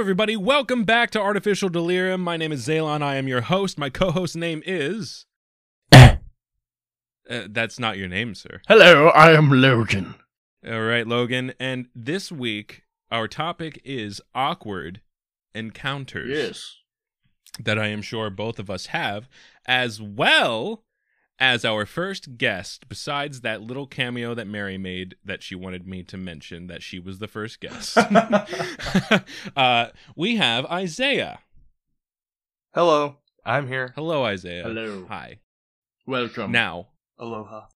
Hello, everybody. Welcome back to Artificial Delirium. My name is Zaylon. I am your host. My co-host name is. uh, that's not your name, sir. Hello, I am Logan. All right, Logan. And this week, our topic is awkward encounters. Yes. That I am sure both of us have, as well as our first guest, besides that little cameo that Mary made that she wanted me to mention that she was the first guest. uh, we have Isaiah. Hello, I'm here. Hello, Isaiah. Hello. Hi. Welcome. Now, Aloha.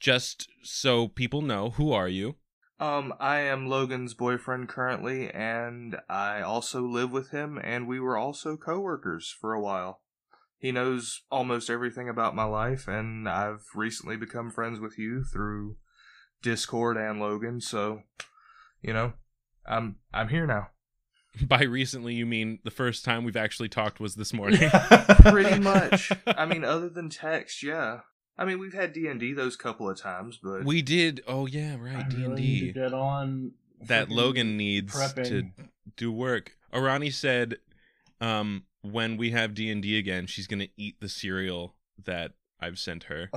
just so people know, who are you? Um, I am Logan's boyfriend currently, and I also live with him, and we were also coworkers for a while. He knows almost everything about my life, and I've recently become friends with you through Discord and Logan, so you know, I'm I'm here now. By recently, you mean the first time we've actually talked was this morning. Pretty much. I mean, other than text, yeah. I mean, we've had D and D those couple of times, but we did. Oh yeah, I right. D really and need to D. get on That Logan needs to do work. Arani said, um, when we have D and D again, she's gonna eat the cereal that I've sent her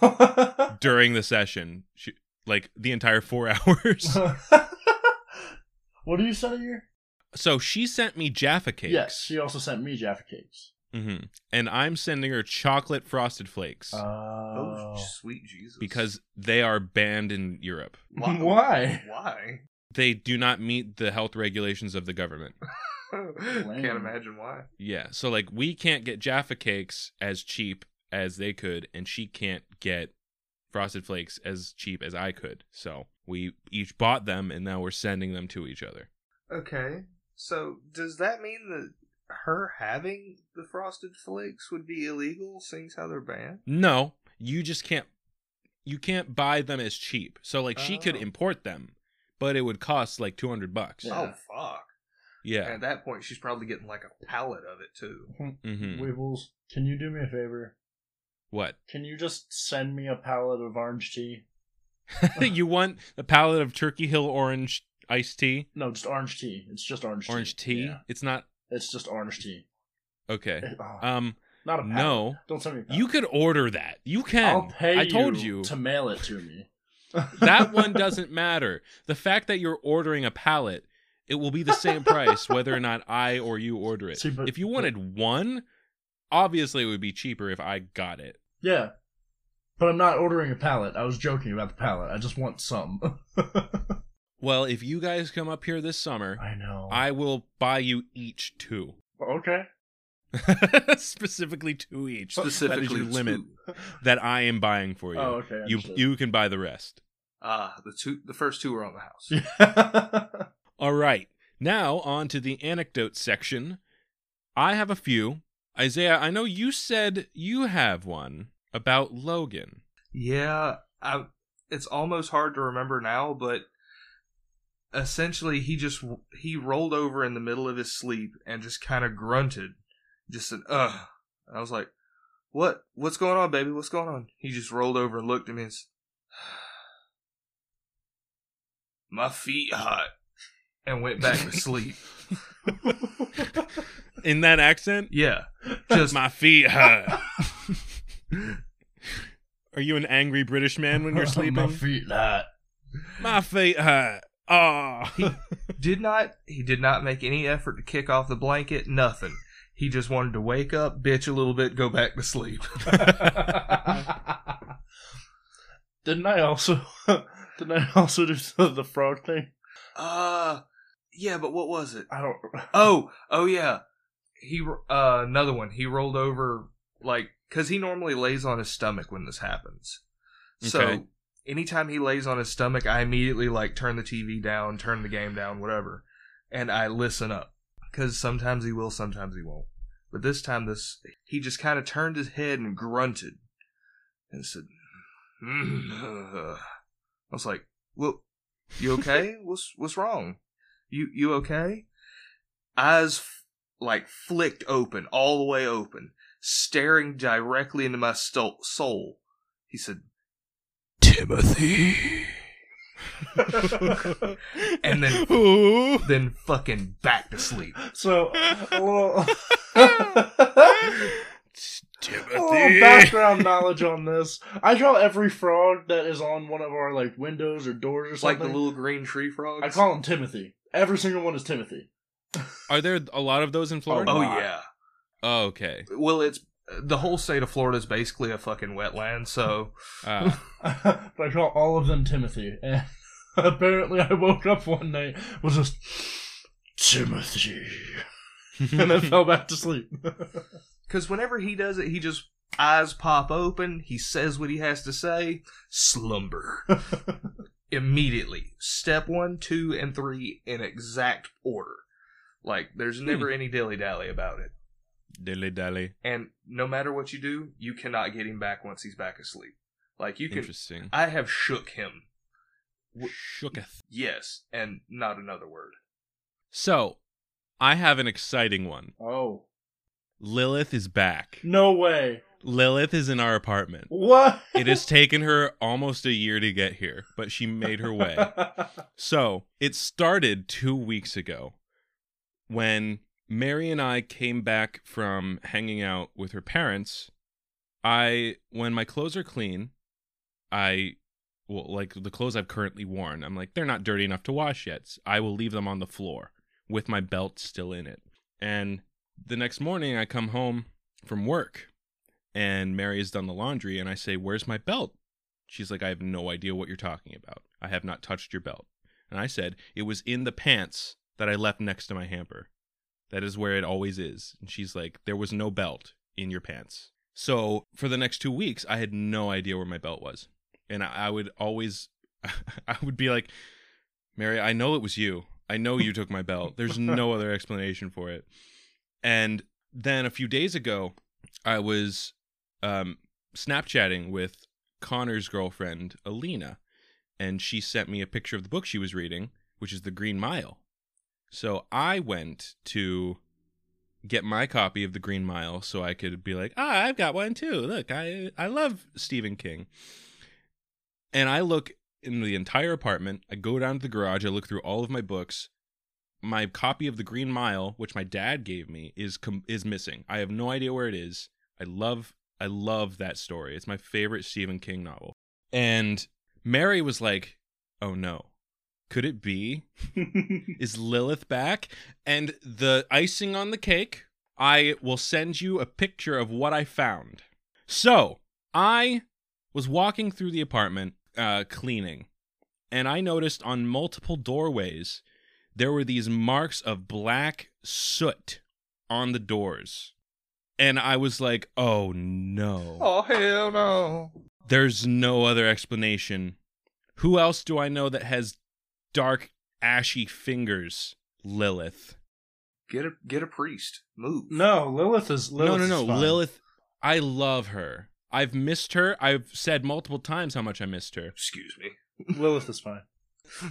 during the session. She like the entire four hours. what do you send her? so she sent me Jaffa cakes. Yes, she also sent me Jaffa cakes. hmm And I'm sending her chocolate frosted flakes oh, Oh. sweet Jesus! because they are banned in Europe. Why? Why? Why? They do not meet the health regulations of the government. Can't imagine why. Yeah. So like we can't get Jaffa cakes as cheap as they could, and she can't get frosted flakes as cheap as I could. So we each bought them and now we're sending them to each other. Okay, so does that mean that her having the frosted flakes would be illegal, seeing as how they're banned? No, you just can't you can't buy them as cheap. So like she could Oh. import them, but it would cost like 200 bucks. Yeah. Oh fuck! Yeah. And at that point, she's probably getting like a pallet of it too. Mhm. Weebles, can you do me a favor? What? Can you just send me a pallet of orange tea? you want the palette of Turkey Hill orange iced tea? No, just orange tea. It's just orange tea. Orange tea? Yeah. It's not It's just orange tea. okay. Oh, Um not a pallet. no. Don't send me a pallet. You could order that. You can. I'll pay I told you you. to mail it to me. that one doesn't matter. The fact that you're ordering a pallet, it will be the same price whether or not I or you order it. See, but- if you wanted one, obviously it would be cheaper if I got it. Yeah. But I'm not ordering a pallet. I was joking about the pallet. I just want some. Well, if you guys come up here this summer, I know. I will buy you each two. okay. Specifically two each. Specifically, that is your limit that I am buying for you. Oh, okay. you understood. you can buy the rest. Ah, the two, the first two are on the house. All right. Now on to the anecdote section. I have a few. Isaiah, I know you said you have one about Logan. Yeah, I, it's almost hard to remember now, but essentially he just he rolled over in the middle of his sleep and just kind of grunted, just said "ugh." And I was like, "What? What's going on, baby? What's going on?" He just rolled over and looked at me and said, "My feet hot," and went back to sleep. In that accent? Yeah, just My feet hurt. Are you an angry British man when you're sleeping? My feet hot. My feet hurt. Oh. did not he did not make any effort to kick off the blanket nothing he just wanted to wake up bitch a little bit go back to sleep Didn't I also? Didn't I also do the, the frog thing? uh yeah but what was it I don't. oh oh yeah he uh another one he rolled over like because he normally lays on his stomach when this happens so Okay. anytime he lays on his stomach i immediately like turn the tv down turn the game down whatever and i listen up because sometimes he will sometimes he won't but this time this he just kind of turned his head and grunted and said "Mm, uh." i was like well you okay what's what's wrong you you okay eyes f- like flicked open all the way open staring directly into my sto- soul he said timothy And then- Ooh. then fucking back to sleep. so a little, Timothy. a little background knowledge on this. I call every frog that is on one of our like windows or doors or It's like something. the little green tree frogs. I call him Timothy. Every single one is Timothy. Are there a lot of those in Florida? Oh lot. yeah. Oh, okay. Well, it's the whole state of Florida is basically a fucking wetland. So Uh, but I call all of them Timothy. And apparently, I woke up one night was just Timothy, and then fell back to sleep. because whenever he does it, he just eyes pop open. He says what he has to say. Slumber immediately. Step one, two, and three in exact order. Like there's hmm. never any dilly dally about it. dilly dally. And no matter what you do, you cannot get him back once he's back asleep. Like you can. Interesting. I have shook him. Shooketh. Yes, and not another word. So, I have an exciting one. oh Lilith is back. no way! Lilith is in our apartment. What? It has taken her almost a year to get here, but she made her way. So it started two weeks ago when Mary and I came back from hanging out with her parents. I, when my clothes are clean, I, well, like the clothes I've currently worn, I'm like, they're not dirty enough to wash yet. I will leave them on the floor with my belt still in it. And the next morning, I come home from work and Mary has done the laundry, and I say, Where's my belt? She's like, I have no idea what you're talking about. I have not touched your belt. And I said, It was in the pants that I left next to my hamper. That is where it always is. And she's like, There was no belt in your pants. So for the next two weeks, I had no idea where my belt was. And I, I would always, I would be like, Mary, I know it was you. I know you took my belt. There's no other explanation for it. And then a few days ago, I was um, Snapchatting with Connor's girlfriend, Alina, and she sent me a picture of the book she was reading, which is The Green Mile. So I went to get my copy of The Green Mile so I could be like, ah, I've got one too. Look, I I love Stephen King. And I look in the entire apartment. I go down to the garage. I look through all of my books. My copy of The Green Mile, which my dad gave me, is com- is missing. I have no idea where it is. I love I love that story. It's my favorite Stephen King novel. And Mary was like, "Oh no. Could it be? Is Lilith back?" And the icing on the cake, I will send you a picture of what I found. So, I was walking through the apartment uh, cleaning, and I noticed on multiple doorways there were these marks of black soot on the doors. And I was like, oh no. Oh hell no! There's no other explanation. Who else do I know that has dark, ashy fingers? Lilith. Get a get a priest. Move. no, Lilith is Lilith no, no, no. Lilith. I love her. I've missed her. I've said multiple times how much I missed her. Excuse me. Lilith is fine.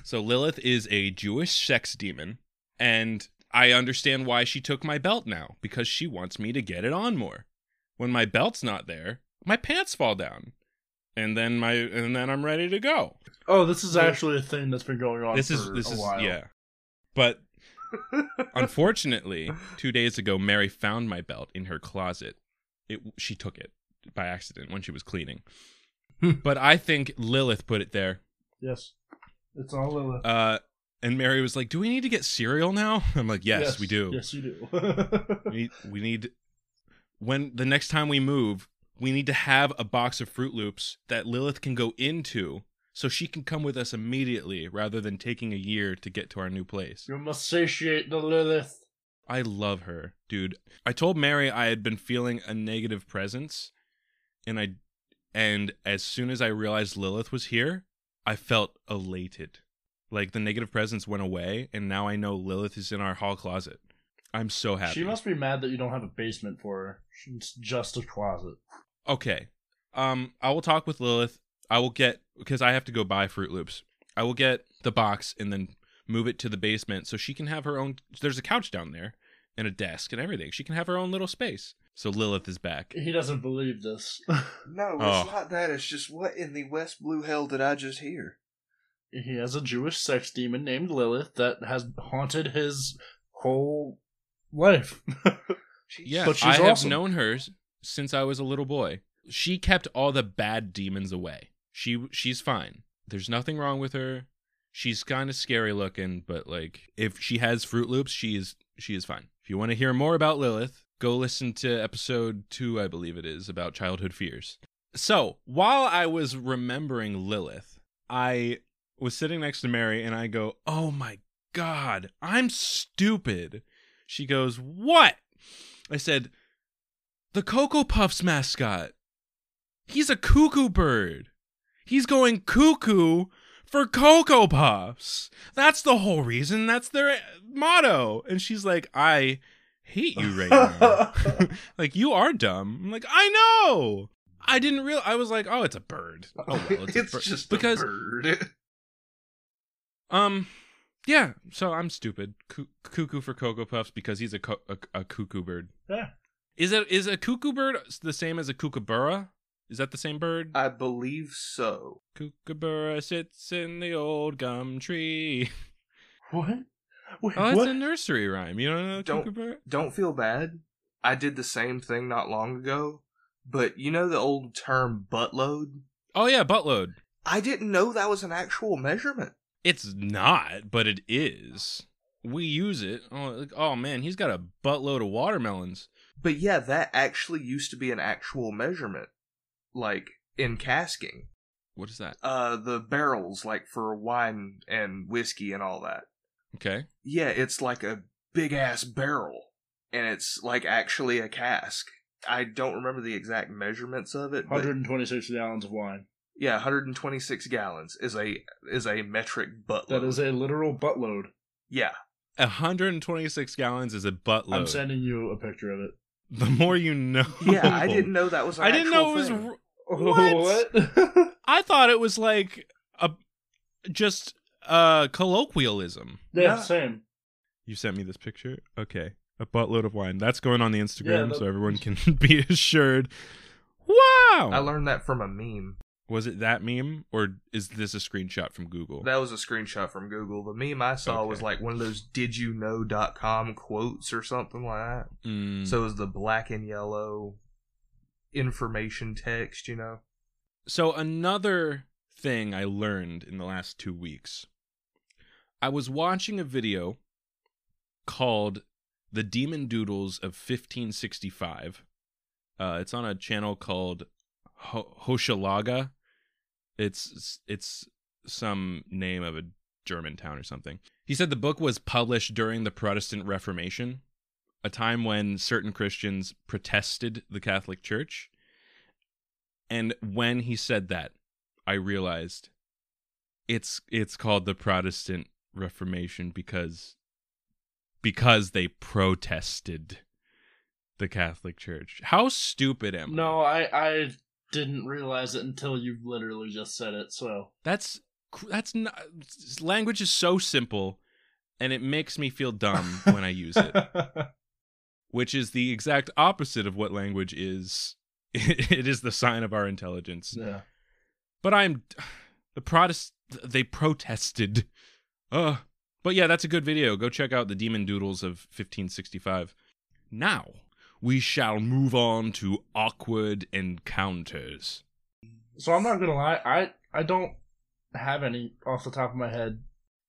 So Lilith is a Jewish sex demon, and I understand why she took my belt now because she wants me to get it on more. When my belt's not there, my pants fall down, and then my and then I'm ready to go. Oh, this is actually a thing that's been going on. This is this a is while. yeah, but unfortunately, two days ago, Mary found my belt in her closet. It she took it by accident when she was cleaning, but I think Lilith put it there. Yes, it's all Lilith. Uh, and Mary was like, "Do we need to get cereal now?" I'm like, "Yes, we do." Yes, you do. we need, we need when the next time we move we need to have a box of Froot Loops that lilith can go into so she can come with us immediately rather than taking a year to get to our new place you must satiate the Lilith. i love her dude i told mary i had been feeling a negative presence and i and as soon as i realized lilith was here i felt elated like the negative presence went away and now i know lilith is in our hall closet i'm so happy She must be mad that you don't have a basement for her. It's just a closet. Okay. Um, I will talk with Lilith. I will get because I have to go buy Froot Loops. I will get the box and then move it to the basement so she can have her own. There's a couch down there and a desk and everything. She can have her own little space. So Lilith is back. He doesn't believe this. No, Oh. it's not that. It's just what in the West Blue hell did I just hear? He has a Jewish sex demon named Lilith that has haunted his whole life. Yeah, But she's I have known her since I was a little boy. She kept all the bad demons away. She she's fine. There's nothing wrong with her. She's kind of scary looking, but like if she has Froot Loops, she is she is fine. If you want to hear more about Lilith, go listen to episode 2, I believe it is, about childhood fears. So, while I was remembering Lilith, I was sitting next to Mary and I go, "Oh my god, I'm stupid." She goes, "What?" I said, the Cocoa Puffs mascot. He's a cuckoo bird. He's going cuckoo for Cocoa Puffs. That's the whole reason. That's their eh, motto. And she's like, I hate you right now. like, you are dumb. I'm like, I know. I didn't real. I was like, oh, it's a bird. Oh, well, it's, it's bird. just because a bird. um, yeah. So I'm stupid. Coo- cuckoo for Cocoa Puffs because he's a, co- a a cuckoo bird. yeah. Is it is a cuckoo bird the same as a kookaburra? Is that the same bird? I believe so. Kookaburra sits in the old gum tree. What? Wait, Oh, it's what? a nursery rhyme. You don't know Don't- kookaburra? Don't feel bad. I did the same thing not long ago, but you know the old term buttload? Oh yeah, buttload. I didn't know that was an actual measurement. It's not, but it is. We use it. Oh, like, oh man, he's got a buttload of watermelons. But yeah, that actually used to be an actual measurement. Like in casking. What is that? Uh the barrels like for wine and whiskey and all that. Okay. Yeah, it's like a big ass barrel and it's like actually a cask. I don't remember the exact measurements of it, but 126 gallons of wine. Yeah, 126 gallons is a is a metric buttload. That is a literal buttload. yeah. 126 gallons is a buttload. I'm sending you a picture of it. the more you know. Yeah, I didn't know that was. An I didn't know it actual was. r- What? What? I thought it was like a just uh colloquialism. yeah, Yeah. same. You sent me this picture? Okay. A buttload of wine. That's going on the Instagram that- so everyone can be assured. Wow. I learned that from a meme. Was it that meme or is this a screenshot from Google? That was a screenshot from Google. The meme I saw was like one of those did you know.com quotes or something like that. Mm. So it was the black and yellow information text, you know? So another thing I learned in the last 2 weeks. I was watching a video called The Demon Doodles of 1565. Uh, it's on a channel called Ho- Hochelaga. It's it's some name of a German town or something. He said the book was published during the Protestant Reformation, a time when certain Christians protested the Catholic Church. And when he said that, I realized it's it's called the Protestant Reformation because because they protested the Catholic Church. How stupid am I? No, I I didn't realize it until you literally just said it. So That's that's not language is so simple and it makes me feel dumb when I use it, which is the exact opposite of what language is. It is the sign of our intelligence. yeah. But I'm the Protest they protested. Uh but yeah, that's a good video. Go check out the Demon Doodles of 1565. Now, we shall move on to awkward encounters. So I'm not gonna lie, I I don't have any off the top of my head.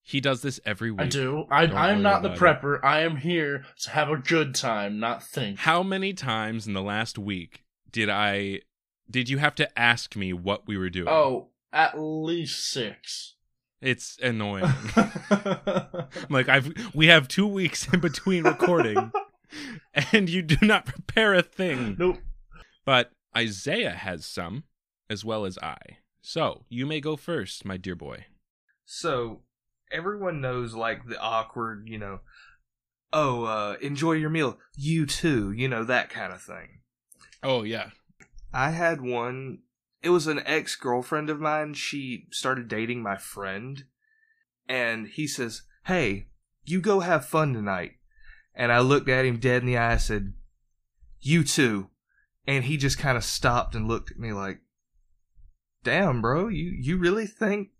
He does this every week. I do. I Don't I'm not the prepper. I am here to have a good time, not think. How many times in the last week did I did you have to ask me what we were doing? Oh, at least six. It's annoying. like I've we have 2 weeks in between recording and you do not prepare a thing. nope. But Isaiah has some as well as I. So, you may go first, my dear boy. So everyone knows like the awkward, you know, oh, uh, enjoy your meal. You too, you know, that kind of thing. Oh yeah. I had one. It was an ex girlfriend of mine. She started dating my friend. And he says, Hey, you go have fun tonight. And I looked at him dead in the eye. I said, You too. And he just kind of stopped and looked at me like, Damn, bro, you, you really think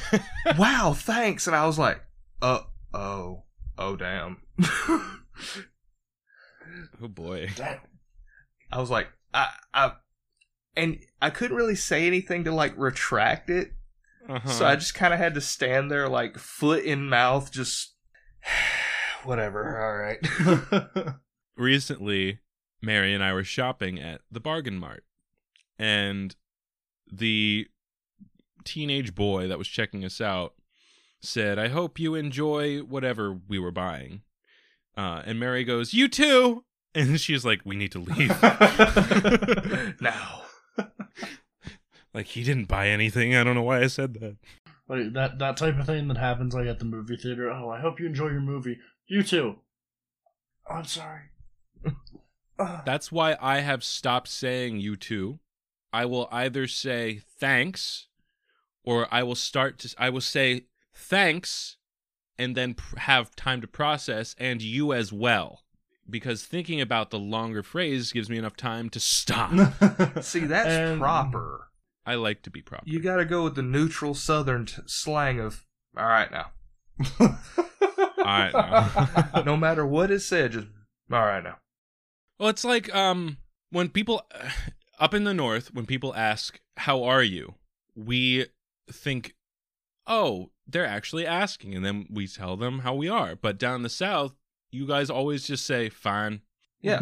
wow, thanks. And I was like, uh, oh, oh, damn. oh boy. Damn. I was like, I, I, and I couldn't really say anything to like retract it. Uh-huh. So I just kind of had to stand there, like foot in mouth, just whatever. All right. recently Mary and I were shopping at the Bargain Mart and the teenage boy that was checking us out said, "I hope you enjoy whatever we were buying." Uh, and Mary goes, "You too." And she's like, "We need to leave." now, like he didn't buy anything. I don't know why I said that. like that that type of thing that happens like at the movie theater. Oh, I hope you enjoy your movie. You too. Oh, I'm sorry. That's why I have stopped saying you too. I will either say thanks or I will start to I will say thanks and then pr- have time to process and you as well because thinking about the longer phrase gives me enough time to stop. see that's And- proper. I like to be proper. You got to go with the neutral Southern t- slang of "all right now." I No matter what is said, just all right now. Well, it's like um when people up in the north when people ask how are you, we think oh, they're actually asking and then we tell them how we are. But down in the south, you guys always just say fine. Yeah,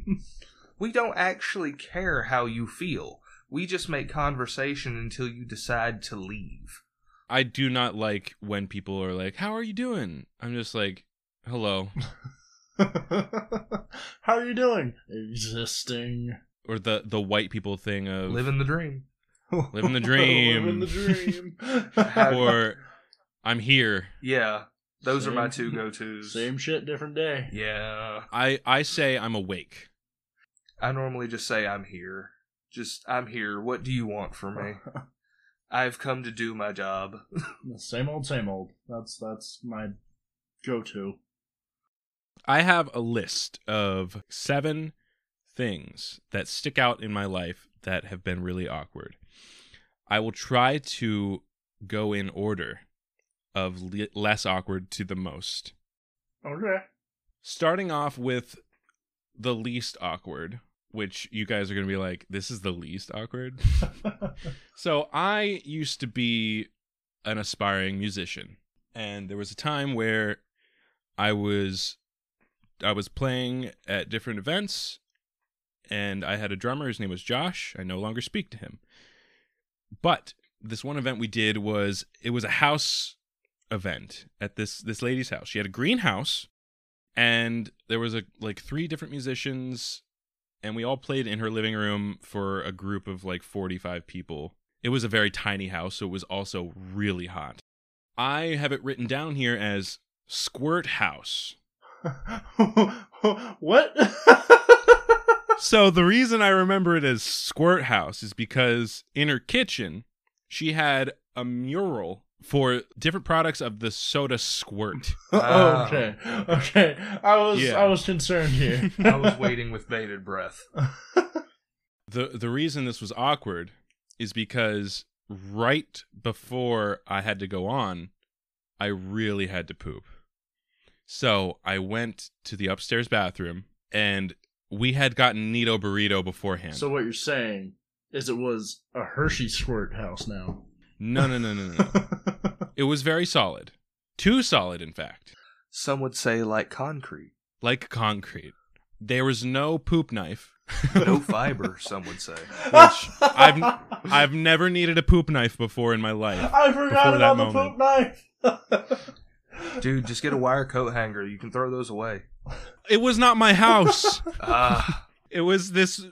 we don't actually care how you feel. We just make conversation until you decide to leave. I do not like when people are like, "How are you doing?" I'm just like, "Hello," How are you doing? Existing. or the the white people thing of Living the dream. Living the dream. Living the dream. or I'm here. Yeah, those are my two go tos. Same shit, different day. Yeah, I I say I'm awake. I normally just say I'm here. Just I'm here. What do you want from me? I've come to do my job. same old, same old. That's that's my go-to. I have a list of seven things that stick out in my life that have been really awkward. I will try to go in order of le- less awkward to the most. Okay. Starting off with the least awkward, which you guys are going to be like, this is the least awkward. So I used to be an aspiring musician, and there was a time where I was I was playing at different events, and I had a drummer. His name was Josh. I no longer speak to him, but this one event we did was it was a house event at this this lady's house. She had a greenhouse, and there was a like three different musicians and we all played in her living room for a group of like 45 people. It was a very tiny house, so it was also really hot. I have it written down here as Squirt House. what? So the reason I remember it as Squirt House is because in her kitchen, she had a mural for different products of the soda squirt. Wow. okay. Okay. I was Yeah. I was concerned here. I was waiting with bated breath. the the reason this was awkward is because right before I had to go on, I really had to poop. So I went to the upstairs bathroom and we had gotten Neato Burrito beforehand. so what you're saying is it was a Hershey squirt house now. no, no, no, no, no. No. it was very solid. Too solid, in fact. Some would say like concrete. Like concrete. There was no poop knife. No fiber, some would say. Which I've I've never needed a poop knife before in my life. I forgot before that about the moment. poop knife. Dude, just get a wire coat hanger. You can throw those away. It was not my house. Ah, It was this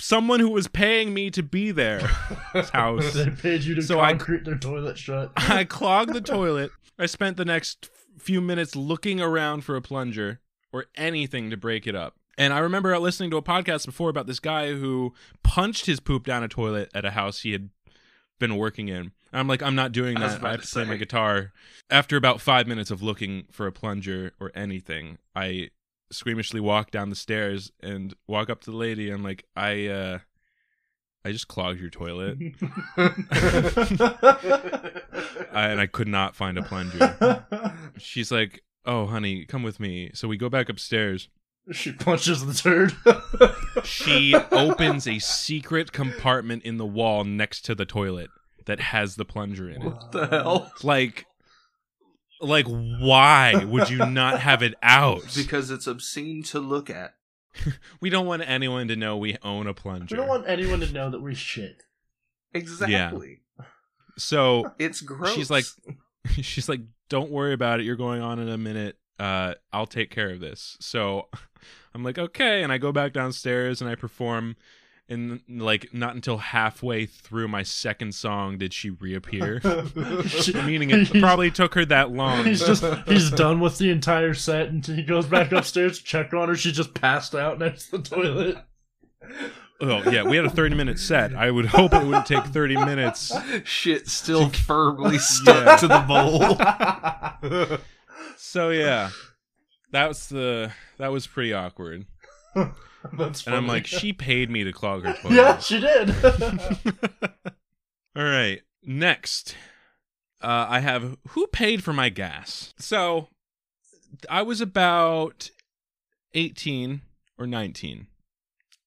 someone who was paying me to be there. house. they paid you to So I- concrete their toilet shut. I clogged the toilet. I spent the next few minutes looking around for a plunger or anything to break it up. And I remember listening to a podcast before about this guy who punched his poop down a toilet at a house he had been working in. I'm like, I'm not doing I that. about I have to to play my guitar. After about five minutes of looking for a plunger or anything, I squeamishly walk down the stairs and walk up to the lady. I'm like, I, uh, I just clogged your toilet, I, and I could not find a plunger. She's like, "Oh, honey, come with me." So we go back upstairs. she punches the turd. She opens a secret compartment in the wall next to the toilet that has the plunger in it. What the hell? Like, like, why would you not have it out? Because it's obscene to look at. we don't want anyone to know we own a plunger. we don't want anyone to know that we shit. Exactly. so It's gross. She's like- she's like, "Don't worry about it. You're going on in a minute. Uh, I'll take care of this." So I'm like, "Okay," and I go back downstairs and I perform. And like, not until halfway through my second song did she reappear. Meaning it He's- probably took her that long. He's just he's done with the entire set and he goes back upstairs to check on her. She just passed out next to the toilet. Oh yeah, we had a 30 minute set. I would hope it wouldn't take 30 minutes. shit still firmly stuck Yeah. to the bowl. So yeah, that was the that was pretty awkward. That's And I'm like, she paid me to clog her toilet. yeah, she did. All right. Next, uh, I have who paid for my gas. So I was about 18 or 19,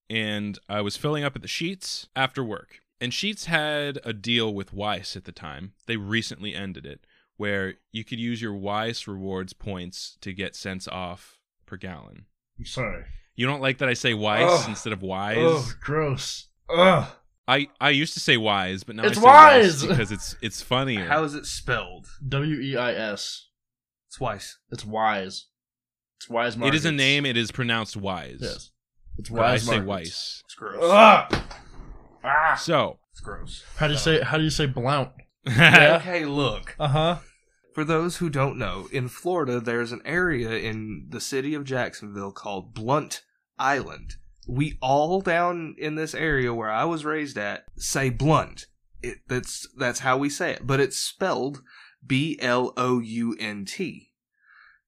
and I was filling up at the Sheetz after work. And Sheetz had a deal with Weis at the time. They recently ended it, where you could use your Weis rewards points to get cents off per gallon. I'm sorry. You don't like that I say wise Ugh. instead of Wise? Oh, gross. Ugh. I, I used to say Wise, but now It's I say Weiss Wise! because it's it's funnier. How is it spelled? W E I S. Twice. It's wise. It's wise. It is a name. It is pronounced wise. Yes. It's But I wise. say Markets. Weiss. It's gross. Ugh. Ah. So, It's gross. How do you say? How do you say blount? Okay, look. Uh huh. For those who don't know, in Florida, there's an area in the city of Jacksonville called Blunt Island. We all down in this area where I was raised at say blunt. It, that's that's how we say it, but it's spelled B L O U N T.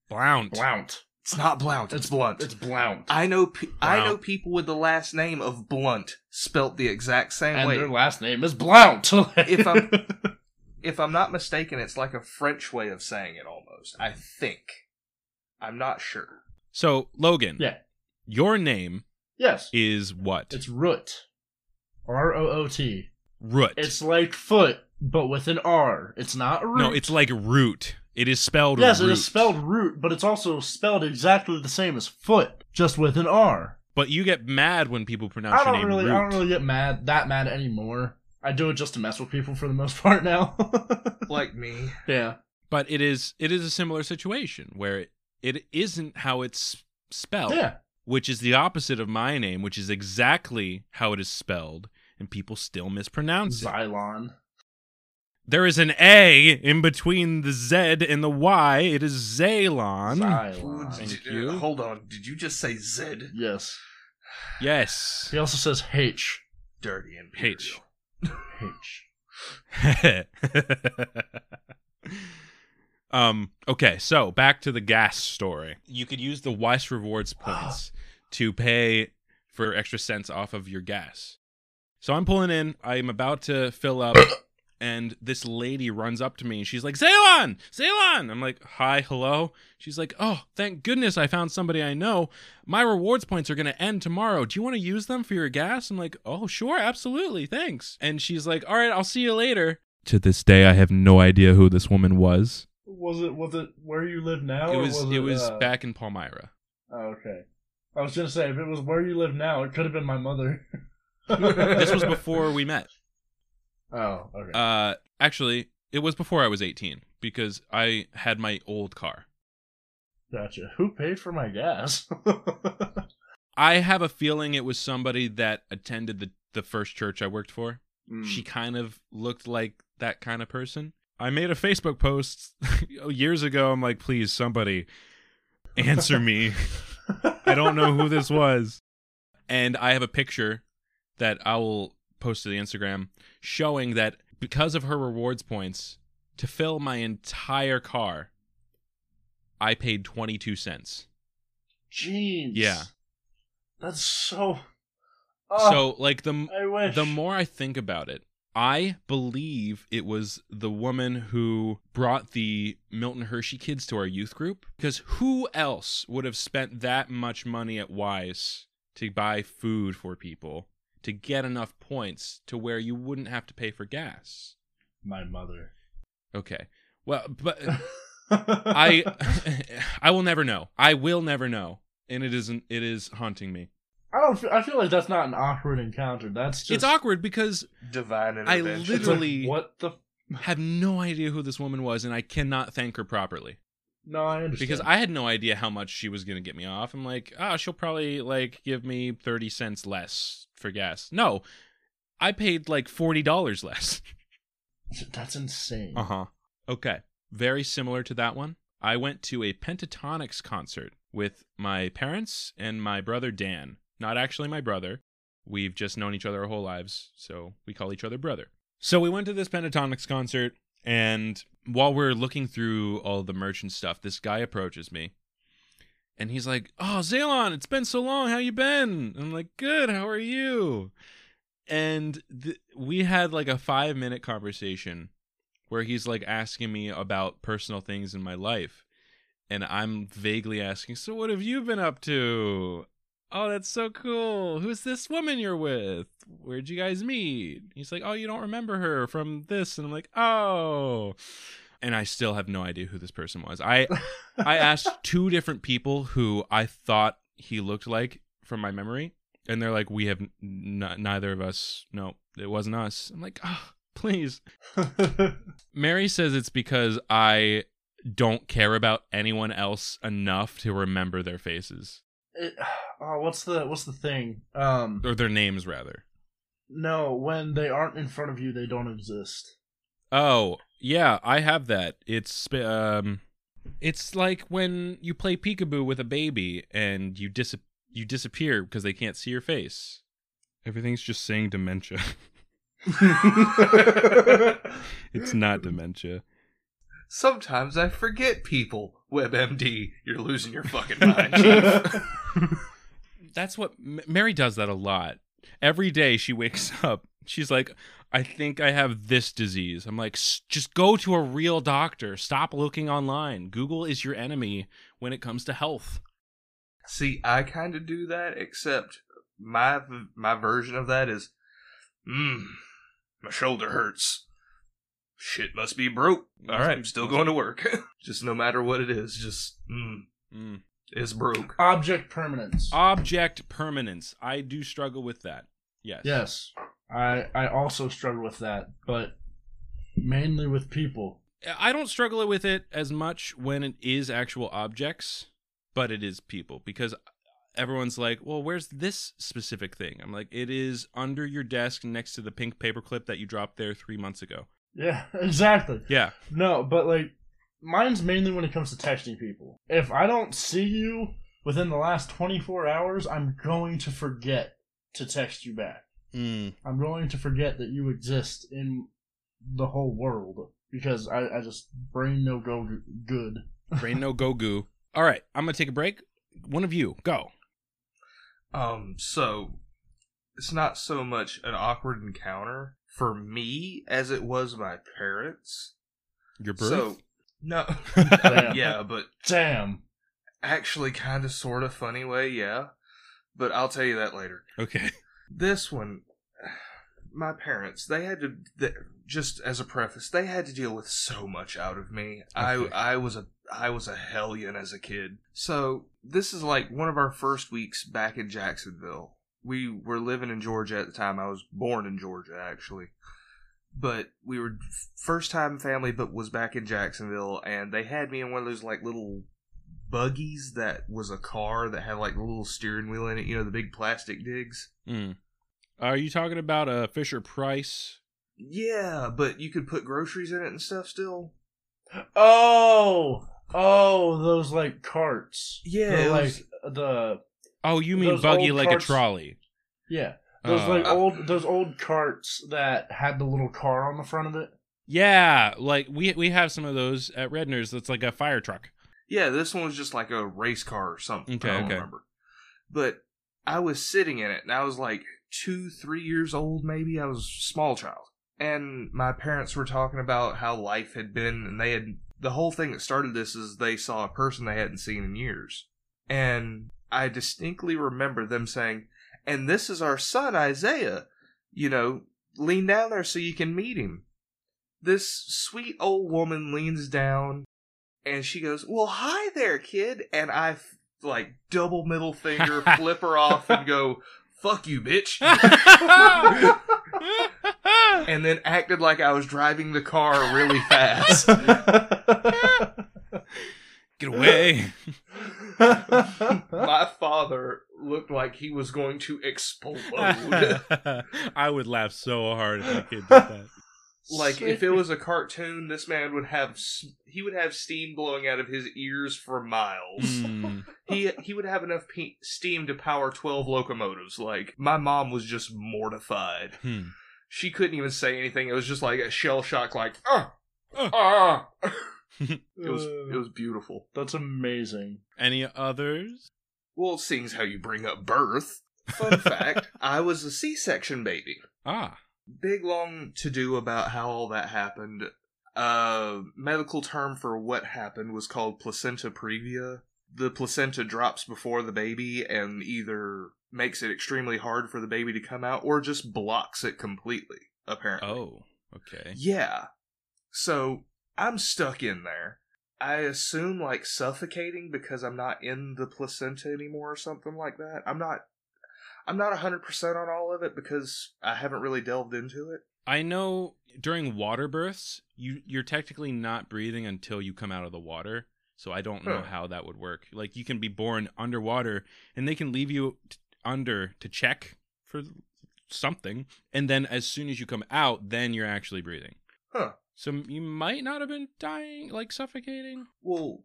Blount. Blount. It's not blount. It's blunt. It's blount. I know. Pe- I know people with the last name of Blunt spelt the exact same and way. their last name is Blount. If I'm- if I'm not mistaken, it's like a French way of saying it almost. I think. I'm not sure. So, Logan. Yeah. Your name yes, is what? it's root. R O O T. Root. It's like foot, but with an R. It's not root. no, it's like root. It is spelled yes, root. it is spelled root, but it's also spelled exactly the same as foot, just with an R. But you get mad when people pronounce I your don't name really, root. I don't really get mad that mad anymore. I do it just to mess with people for the most part now. Like me. yeah. But it is it is a similar situation where it, it isn't how it's spelled, Yeah. Which is the opposite of my name, which is exactly how it is spelled, and people still mispronounce it. Xylon. There is an A in between the Z and the Y. It is Zaylon. Xylon. Thank Did- you. Hold on. Did you just say Z? Yes. Yes. He also says H. Dirty and H. H. um. Okay. So back to the gas story. You could use the Weis rewards points to pay for extra cents off of your gas. So I'm pulling in. I'm about to fill up, and this lady runs up to me and she's like, "Zaylon, Zaylon." I'm like, "Hi, hello." She's like, "Oh, thank goodness I found somebody I know. My rewards points are going to end tomorrow. Do you want to use them for your gas?" I'm like, "Oh, sure, absolutely, thanks." And she's like, "All right, I'll see you later." To this day, I have no idea who this woman was. Was it was it where you live now? it or was it was uh, back in Palmyra. Oh, okay. I was gonna say if it was where you live now, it could have been my mother. This was before we met. Oh, okay. Uh, actually, it was before I was 18 because I had my old car. gotcha. Who paid for my gas? I have a feeling it was somebody that attended the the first church I worked for. Hmm. She kind of looked like that kind of person. I made a Facebook post years ago. I'm like, please, somebody answer me. I don't know who this was. And I have a picture that I will post to the Instagram showing that because of her rewards points, to fill my entire car, I paid 22 cents. Jeez. Yeah. That's so. Oh, So like the I wish. the more I think about it, I believe it was the woman who brought the Milton Hershey kids to our youth group. Because who else would have spent that much money at Weis to buy food for people to get enough points to where you wouldn't have to pay for gas? my mother. Okay. Well, but I I will never know. I will never know. And it isn't it is haunting me. I don't. Feel, I feel like that's not an awkward encounter. That's just it's awkward because Divine I intervention. It's like, literally- what the? have no idea who this woman was and I cannot thank her properly. No, I understand. because I had no idea how much she was going to get me off. I'm like, ah, she'll probably like give me 30 cents less for gas. No, I paid like $40 less. that's insane. Uh huh. Okay. Very similar to that one. I went to a Pentatonix concert with my parents and my brother Dan. Not actually my brother. We've just known each other our whole lives, so we call each other brother. So we went to this Pentatonix concert, and while we're looking through all the merch and stuff, this guy approaches me, and he's like, "Oh, Zaylon, it's been so long. How you been?" And I'm like, "Good. How are you?" And th- we had like a five minute conversation where he's like asking me about personal things in my life, and I'm vaguely asking, "So what have you been up to?" Oh, that's so cool. Who's this woman you're with? Where'd you guys meet? He's like, Oh, you don't remember her from this. And I'm like, Oh. And I still have no idea who this person was. I I asked two different people who I thought he looked like from my memory, and they're like, "We have n- neither of us. No, it wasn't us." I'm like, "Ah, please." Mary says it's because I don't care about anyone else enough to remember their faces It- oh, what's the what's the thing? Um, or their names rather. no, when they aren't in front of you, they don't exist. Oh, yeah, I have that. It's um it's like when you play peekaboo with a baby and you dis- you disappear because they can't see your face. Everything's just saying dementia. it's not dementia. Sometimes I forget people. WebMD, you're losing your fucking mind, chief. That's what M- Mary does that a lot. Every day she wakes up, she's like, "I think I have this disease." I'm like, "S- "Just go to a real doctor. Stop looking online. Google is your enemy when it comes to health." See, I kind of do that, except my my version of that is, mmm, my shoulder hurts. Shit must be broke. All right, I'm still going to work. just no matter what it is, just mmm, Mm. it's broke. Object permanence. Object permanence. I do struggle with that. Yes. yes, I I also struggle with that, but mainly with people. I don't struggle with it as much when it is actual objects, but it is people because everyone's like, "Well, where's this specific thing?" I'm like, "It is under your desk next to the pink paperclip that you dropped there 3 months ago." Yeah, exactly. Yeah. No, but like mine's mainly when it comes to texting people. If I don't see you within the last 24 hours, I'm going to forget to text you back. Mm. I'm going to forget that you exist in the whole world because I, I just brain no go good. Brain no go goo. All right, I'm going to take a break. One of you, go. Um, so it's not so much an awkward encounter for me as it was my parents. Your birth. So no, yeah, but Damn. actually, kind of, sort of funny way, yeah. But I'll tell you that later. okay. This one, my parents, they had to th just as a preface, they had to deal with so much out of me. Okay. I I was a I was a hellion as a kid. So this is like one of our first weeks back in Jacksonville. We were living in Georgia at the time. I was born in Georgia actually. But we were first time family but was back in Jacksonville and they had me in one of those like little buggies that was a car that had like a little steering wheel in it, you know, the big plastic digs. Mm. Are you talking about a Fisher Price? Yeah, but you could put groceries in it and stuff still. Oh, oh, those like carts. Yeah, The, it like was- the Oh, you mean buggy like carts- a trolley? yeah, those Uh, like old those old carts that had the little car on the front of it. Yeah, like we we have some of those at Redner's. That's like a fire truck. Yeah, this one was just like a race car or something. Okay, I don't okay. remember. But I was sitting in it and I was like two, three years old, maybe. I was a small child. And my parents were talking about how life had been, and they had. The whole thing that started this is they saw a person they hadn't seen in years. And I distinctly remember them saying, and this is our son, Isaiah. You know, lean down there so you can meet him. This sweet old woman leans down and she goes, Well, hi there, kid. And I, like, double middle finger, flip her off and go, Fuck you, bitch. and then acted like I was driving the car really fast. Get away. My father looked like he was going to explode. I would laugh so hard if my kid did that. like if it was a cartoon, this man would have he would have steam blowing out of his ears for miles. Mm. He he would have enough pe- steam to power twelve locomotives. Like my mom was just mortified. Hmm. She couldn't even say anything. It was just like a shell shock. Like ah Uh. ah. it was it was beautiful. That's amazing. Any others? Well, seeing as how you bring up birth, fun fact: I was a C-section baby. Ah. big long to do about how all that happened. Uh, medical term for what happened was called placenta previa. The placenta drops before the baby and either makes it extremely hard for the baby to come out or just blocks it completely, apparently. Oh. Okay. Yeah. So I'm stuck in there. I assume like suffocating because I'm not in the placenta anymore or something like that. I'm not I'm not 100% on all of it because I haven't really delved into it. I know during water births, you you're technically not breathing until you come out of the water. So I don't know Huh. how that would work. Like you can be born underwater and they can leave you t- under to check for something and then as soon as you come out, then you're actually breathing. Huh. So you might not have been dying like suffocating. Well,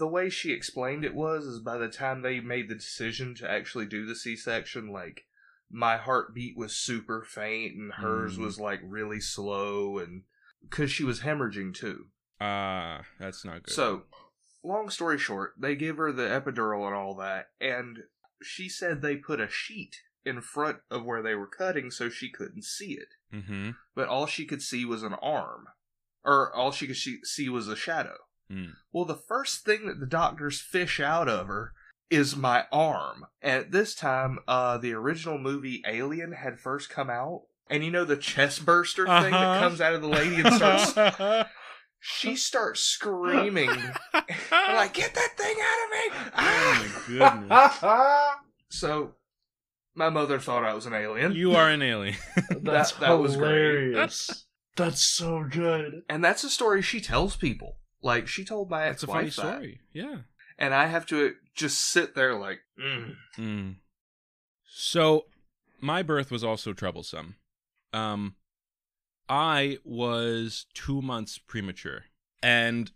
the way she explained it was is by the time they made the decision to actually do the C-section, like my heartbeat was super faint and hers Mm. was like really slow and cuz she was hemorrhaging too. Ah, that's not good. So, long story short, they give her the epidural and all that, and she said they put a sheet in front of where they were cutting so she couldn't see it. Mm-hmm. But all she could see was an arm. Or all she could see was a shadow. Mm. Well, the first thing that the doctors fish out of her is my arm. And at this time, uh, the original movie Alien had first come out. And you know the chest burster thing that Uh-huh. comes out of the lady and starts. she starts screaming. Like, get that thing out of me! Ah! Oh my goodness. So, my mother thought I was an alien. You are an alien. That's that was great. hilarious. That's so good. and that's a story she tells people. Like, she told my That's a funny ex-wife that. story. Yeah. And I have to just sit there like, mm. Mm. So, my birth was also troublesome. Um, I was two months premature, and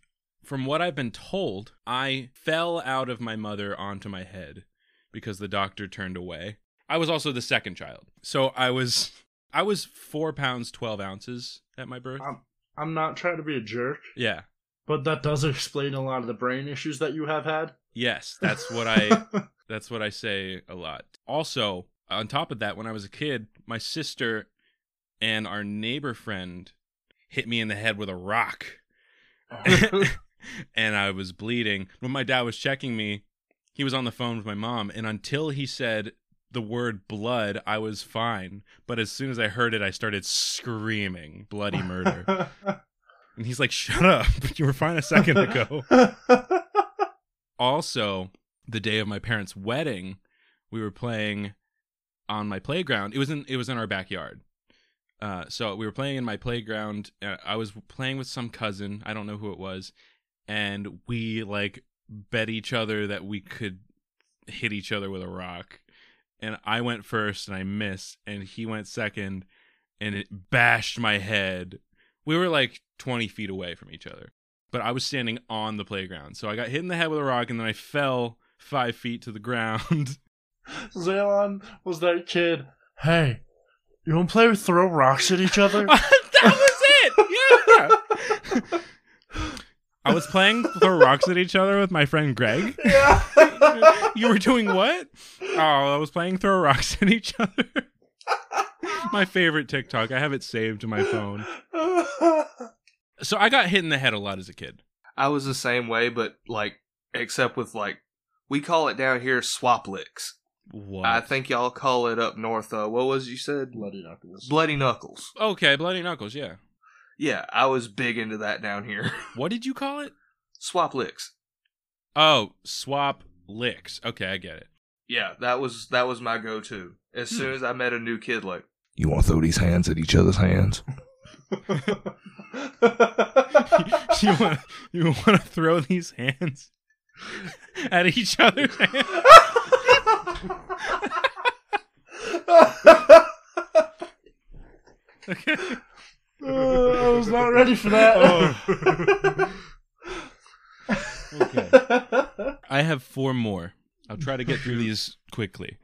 from what I've been told, I fell out of my mother onto my head because the doctor turned away. I was also the second child, so I was I was four pounds twelve ounces at my birth. Um, I'm not trying to be a jerk, yeah. but that does explain a lot of the brain issues that you have had. Yes, that's what I That's what I say a lot. Also, on top of that, when I was a kid, my sister and our neighbor friend hit me in the head with a rock. and I was bleeding. When my dad was checking me, he was on the phone with my mom, and until he said the word blood, I was fine. But as soon as I heard it, I started screaming bloody murder. and he's like, "Shut up. You were fine a second ago." also the day of my parents' wedding, we were playing on my playground. It was in it was in our backyard. Uh, so we were playing in my playground. Uh, I was playing with some cousin. I don't know who it was, and we like bet each other that we could hit each other with a rock. And I went first, and I missed, and he went second, and it bashed my head. We were like twenty feet away from each other, but I was standing on the playground, so I got hit in the head with a rock, and then I fell five feet to the ground. Zaylon was that kid. Hey, you want to play with throw rocks at each other? that was it. Yeah. I was playing throw rocks at each other with my friend Greg. yeah. You were doing what? Oh, I was playing throw rocks at each other. my favorite TikTok. I have it saved to my phone. So I got hit in the head a lot as a kid. I was the same way, but like, except with like, we call it down here swap licks. What? I think y'all call it up north. Uh, what was you said? Bloody knuckles. Bloody knuckles. okay, bloody knuckles. Yeah. Yeah, I was big into that down here. What did you call it? swap licks. Oh, swap licks. Okay, I get it. Yeah, that was that was my go-to. As Hmm. soon as I met a new kid, like, you want to throw these hands at each other's hands? you want you want to throw these hands at each other's hands? Okay. Uh, I was not ready for that. Okay. I have four more. I'll try to get through these quickly.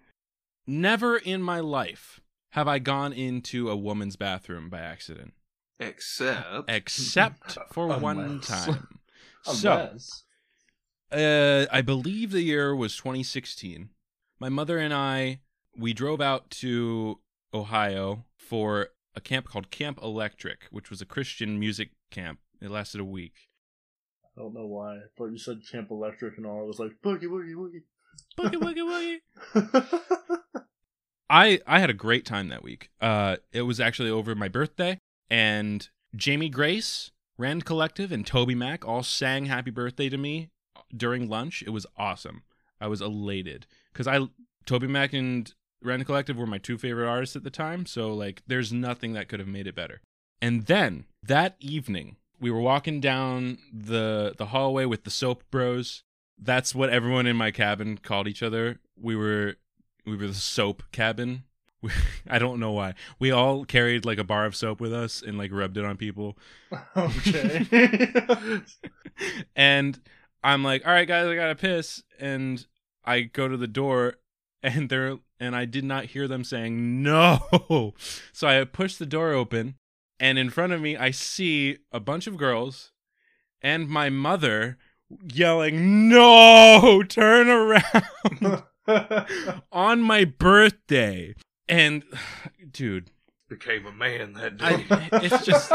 Never in my life have I gone into a woman's bathroom by accident, Except, except for one Unless. time. So, uh, I believe the year was 2016. My mother and I, we drove out to Ohio for a camp called Camp Electric, which was a Christian music camp. It lasted a week. I don't know why, but you said Camp Electric and all. I was like, boogie, boogie, boogie. Boogie, woogie, woogie. I I had a great time that week. Uh, it was actually over my birthday, and Jamie Grace, Rend Collective, and TobyMac all sang "Happy Birthday" to me during lunch. It was awesome. I was elated because I TobyMac and Rend Collective were my two favorite artists at the time. So like, there's nothing that could have made it better. And then that evening, we were walking down the the hallway with the Soap Bros. That's what everyone in my cabin called each other. We were we were the soap cabin. We, I don't know why. We all carried like a bar of soap with us and like rubbed it on people. okay. and I'm like, "All right, guys, I gotta piss." And I go to the door, and they're and I did not hear them saying no. So I push the door open, and in front of me, I see a bunch of girls and my mother yelling, "No! Turn around!" on my birthday. And dude, became a man that I, day. it's just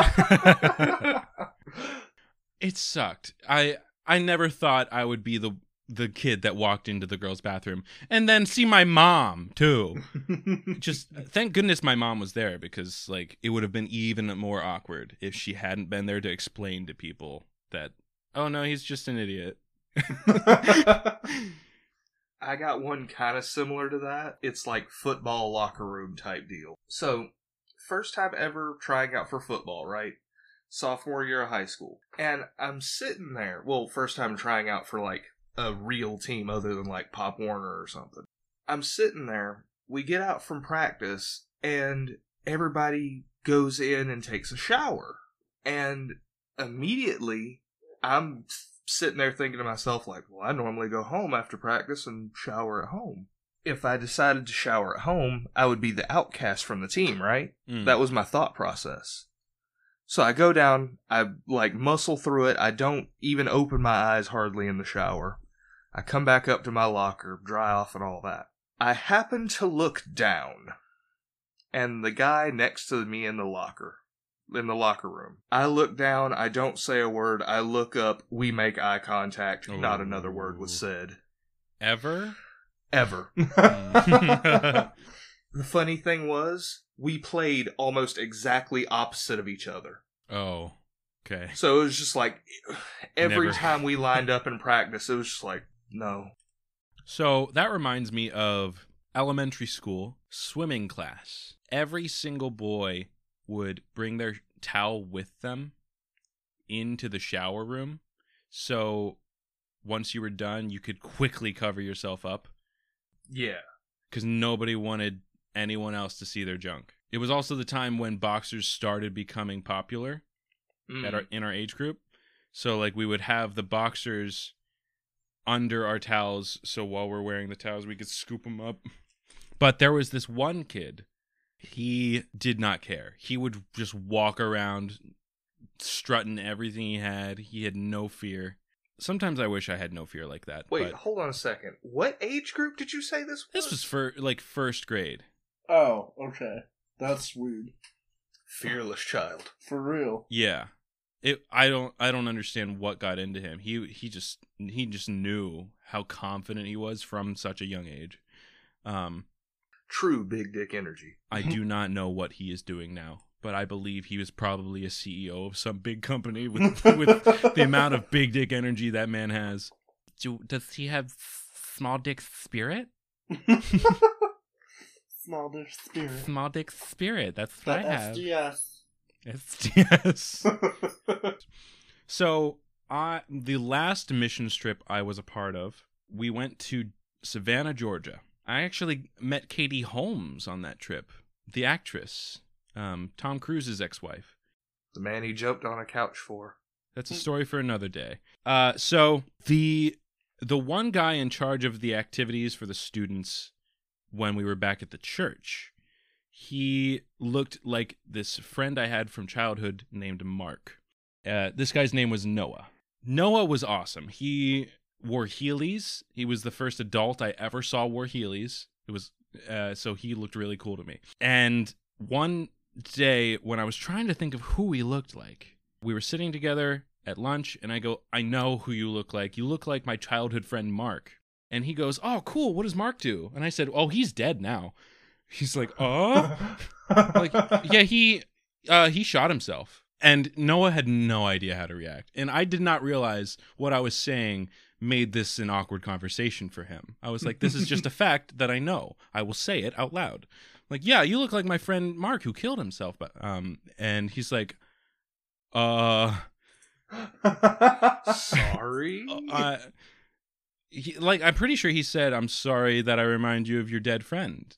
it sucked. I I never thought I would be the the kid that walked into the girls' bathroom and then see my mom too. Just thank goodness my mom was there because like it would have been even more awkward if she hadn't been there to explain to people that oh no, he's just an idiot. I got one kind of similar to that. It's like football locker room type deal. So, first time ever trying out for football, right? Sophomore year of high school. And I'm sitting there. Well, first time trying out for like a real team other than like Pop Warner or something. I'm sitting there. We get out from practice and everybody goes in and takes a shower. And immediately I'm sitting there thinking to myself, like, well, I normally go home after practice and shower at home. If I decided to shower at home, I would be the outcast from the team, right? Mm. That was my thought process. So I go down, I like muscle through it. I don't even open my eyes hardly in the shower. I come back up to my locker, dry off and all that. I happen to look down, and the guy next to me in the locker, in the locker room. I look down, I don't say a word. I look up, we make eye contact. Not another word was said. ever. Ever. Mm. The funny thing was, we played almost exactly opposite of each other. oh, okay. So it was just like every Never. time we lined up in practice, it was just like, no. So that reminds me of elementary school swimming class. Every single boy would bring their towel with them into the shower room. So once you were done, you could quickly cover yourself up Yeah. because nobody wanted anyone else to see their junk. It was also the time when boxers started becoming popular Mm. at our in our age group. So like we would have the boxers under our towels, so while we're wearing the towels, we could scoop them up. But there was this one kid. He did not care. He would just walk around strutting everything he had. He had no fear. Sometimes I wish I had no fear like that. Wait, but hold on a second. What age group did you say this was? this was for like first grade. oh, okay. That's weird. Fearless child. For real. Yeah. It I don't I don't understand what got into him. He he just he just knew how confident he was from such a young age. Um True big dick energy. I do not know what he is doing now, but I believe he was probably a CEO of some big company with with the amount of big dick energy that man has. Do, does he have small dick spirit? Small dick spirit. Small dick spirit. That's what That I have. SDS. SDS. so, I the last mission trip I was a part of, we went to Savannah, Georgia. I actually met Katie Holmes on that trip, the actress, um, Tom Cruise's ex-wife. The man he jumped on a couch for. That's a story for another day. Uh, so the the one guy in charge of the activities for the students when we were back at the church, he looked like this friend I had from childhood named Mark. Uh, this guy's name was Noah. Noah was awesome. He wore Heelys. He was the first adult I ever saw wore Heelys. It was uh, so he looked really cool to me. And one day when I was trying to think of who he looked like, we were sitting together at lunch and I go, I know who you look like. You look like my childhood friend Mark. And he goes, Oh, cool. What does Mark do? And I said, Oh, he's dead now. He's like, Oh? like, yeah, he uh he shot himself. And Noah had no idea how to react. And I did not realize what I was saying made this an awkward conversation for him. I was like, this is just a fact that I know. I will say it out loud. Like, yeah, you look like my friend Mark who killed himself. But um and he's like, uh Sorry. uh, he, like I'm pretty sure he said, "I'm sorry that I remind you of your dead friend."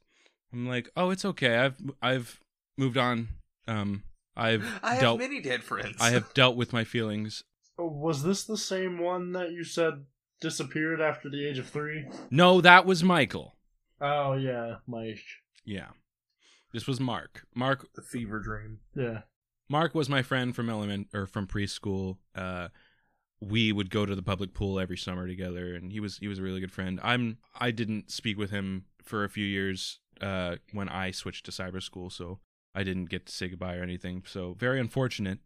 I'm like, "Oh, it's okay. I've I've moved on. Um, I've I have dealt many dead friends. I have dealt with my feelings." Was this the same one that you said disappeared after the age of three? No, that was Michael. Oh yeah, Mike. Yeah, this was Mark. Mark the fever dream. Yeah. Mark was my friend from element or from preschool. Uh, we would go to the public pool every summer together, and he was he was a really good friend. I'm I didn't speak with him for a few years uh, when I switched to cyber school, so I didn't get to say goodbye or anything. So very unfortunate.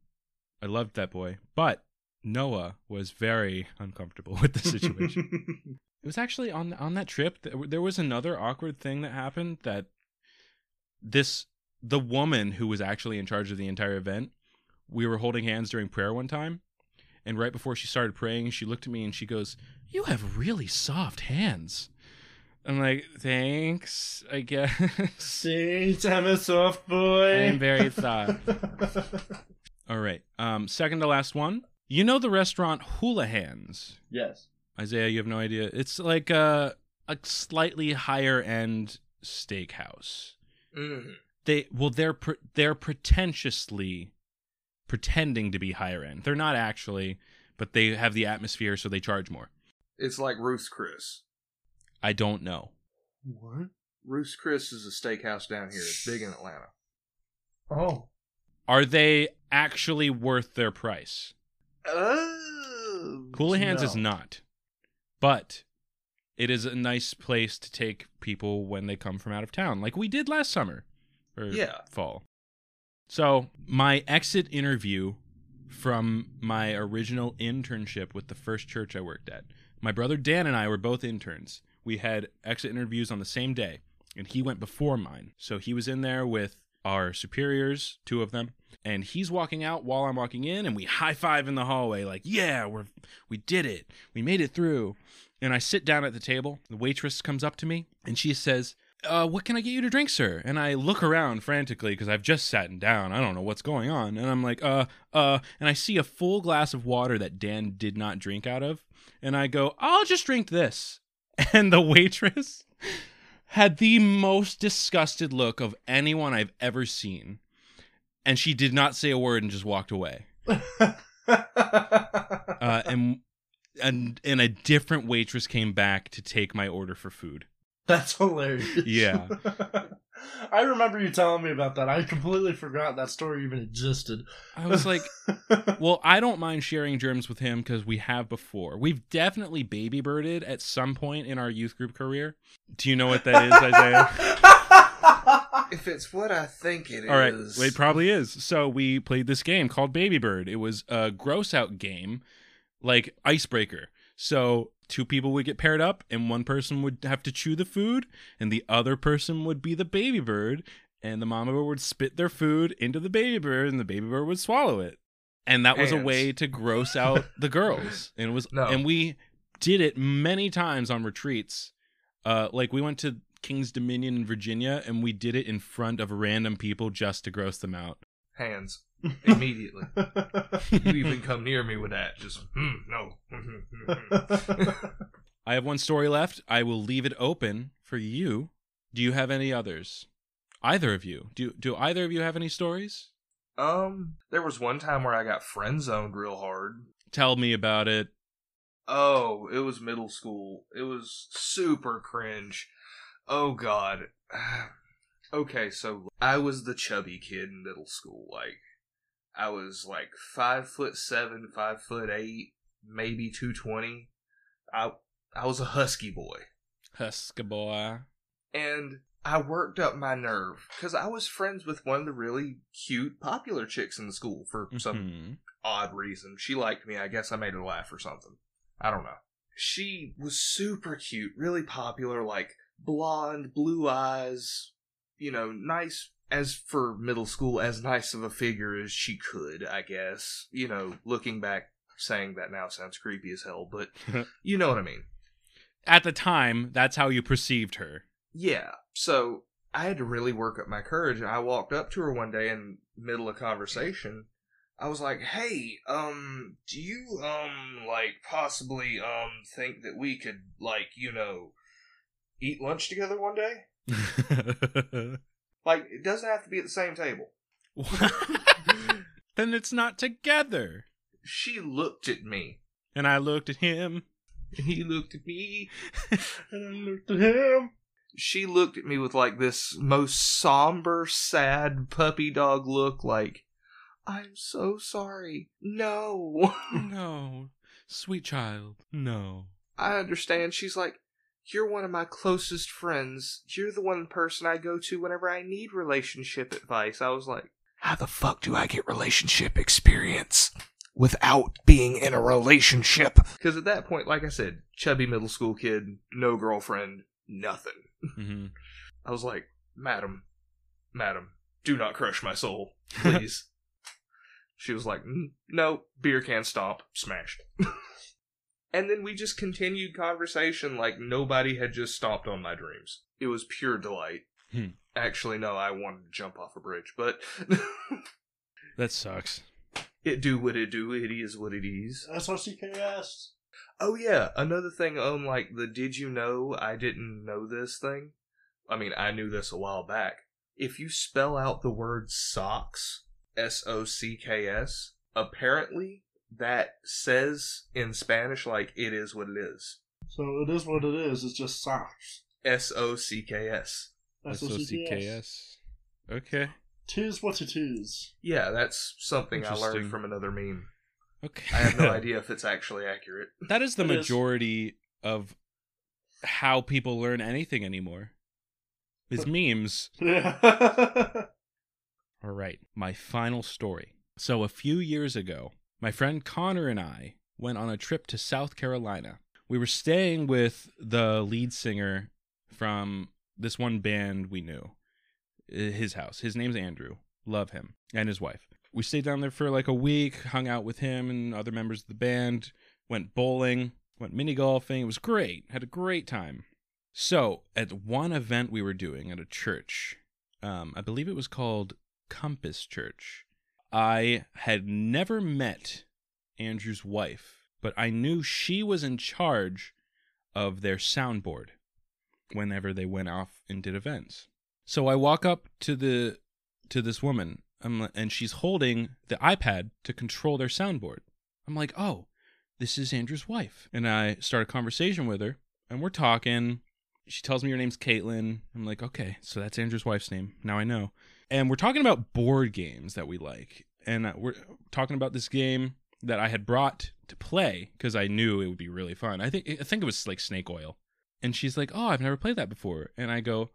I loved that boy, but Noah was very uncomfortable with the situation. it was actually on on that trip. th- There was another awkward thing that happened that this the woman who was actually in charge of the entire event. We were holding hands during prayer one time, and right before she started praying, she looked at me and she goes, "You have really soft hands." I'm like, "Thanks, I guess." See, I'm a soft boy. I'm very soft. All right. Um, second to last one. You know the restaurant Hula Hands. yes. Isaiah, you have no idea. It's like a a slightly higher end steakhouse. Mm. They well, they're pre- they're pretentiously pretending to be higher end. They're not actually, but they have the atmosphere, so they charge more. It's like Ruth's Chris. I don't know. What? Ruth's Chris is a steakhouse down here. It's big in Atlanta. Oh. Are they actually worth their price? Oh. Hula Hands is not, but it is a nice place to take people when they come from out of town, like we did last summer or Yeah. fall. So my exit interview from my original internship with the first church I worked at. My brother Dan and I were both interns. We had exit interviews on the same day, and he went before mine. So he was in there with our superiors, two of them, and he's walking out while I'm walking in, and we high five in the hallway, like, "Yeah, we're we did it, we made it through." And I sit down at the table. The waitress comes up to me, and she says, uh, what can I get you to drink, sir? And I look around frantically because I've just sat down. I don't know what's going on. And I'm like, uh, uh, and I see a full glass of water that Dan did not drink out of. And I go, I'll just drink this. And the waitress had the most disgusted look of anyone I've ever seen. And she did not say a word and just walked away. Uh, and, and, and a different waitress came back to take my order for food. That's hilarious. Yeah. I remember you telling me about that. I completely forgot that story even existed. I was like, Well, I don't mind sharing germs with him because we have before. We've definitely baby birded at some point in our youth group career. Do you know what that is, Isaiah? If it's what I think it is, All right, it probably is. So we played this game called Baby Bird. It was a gross out game, like icebreaker. So two people would get paired up, and one person would have to chew the food, and the other person would be the baby bird, and the mama bird would spit their food into the baby bird, and the baby bird would swallow it. And that was a way to gross out the girls. And it was, No. and we did it many times on retreats. Uh, like we went to Kings Dominion in Virginia, and we did it in front of random people just to gross them out. hands immediately. you even come near me with that. Just mm, no. I have one story left. I will leave it open for you. Do you have any others? Either of you? Do do either of you have any stories? um, there was one time where I got friend zoned real hard. Tell me about it. Oh, it was middle school. It was super cringe. Oh god. okay, so I was the chubby kid in middle school. Like I was like five foot seven, five foot eight, maybe two twenty. I I was a husky boy. Husky boy. and I worked up my nerve because I was friends with one of the really cute, popular chicks in the school for some Mhm. odd reason. She liked me. I guess I made her laugh or something. I don't know. She was super cute, really popular, like blonde, blue eyes, you know, nice as for middle school, as nice of a figure as she could, I guess. You know, looking back, saying that now sounds creepy as hell, but you know what I mean. At the time, that's how you perceived her. Yeah. So I had to really work up my courage. I walked up to her one day in middle of conversation. I was like, "Hey, um, do you um like possibly um think that we could like you know eat lunch together one day? Like it doesn't have to be at the same table." then it's not together. She looked at me. And I looked at him. And he looked at me. and I looked at him. She looked at me with like this most somber, sad puppy dog look. Like, I'm so sorry. No. No, sweet child. No. I understand. She's like, You're one of my closest friends. You're the one person I go to whenever I need relationship advice. I was like, How the fuck do I get relationship experience without being in a relationship? Because at that point, like I said, chubby middle school kid, no girlfriend, nothing. Mm-hmm. I was like, Madam, Madam, do not crush my soul, please. she was like, "Mm, No, beer can stomp, smashed. and then we just continued conversation like nobody had just stomped on my dreams. It was pure delight. Hmm. Actually, no, I wanted to jump off a bridge, but That sucks. it do what it do. It is what it is. SRCKS. Oh yeah, another thing on like the did you know I didn't know this thing? I mean, I knew this a while back. If you spell out the word socks, S O C K S, apparently that says in Spanish like it is what it is. So it is what it is. It's just socks. S O C K S. S-O-C-K-S. Okay. Tis what it is. Yeah, that's something I learned from another meme. Okay. I have no idea if it's actually accurate. That is the It is. majority of how people learn anything anymore. Is memes. Yeah. All right, my final story. So, a few years ago, my friend Connor and I went on a trip to South Carolina. We were staying with the lead singer from this one band we knew, uh, his house. His name's Andrew. Love him and his wife. We stayed down there for like a week, hung out with him and other members of the band, went bowling, went mini golfing. It was great. Had a great time. So, at one event we were doing at a church, um, I believe it was called Compass Church. I had never met Andrew's wife, but I knew she was in charge of their soundboard whenever they went off and did events. So I walk up to the to this woman, I'm, and she's holding the iPad to control their soundboard. I'm like, "Oh, this is Andrew's wife." And I start a conversation with her, and we're talking. She tells me her name's Caitlin. I'm like, "Okay, so that's Andrew's wife's name. Now I know." And we're talking about board games that we like and we're talking about this game that i had brought to play because i knew it would be really fun i think i think it was like snake oil and she's like oh i've never played that before and i go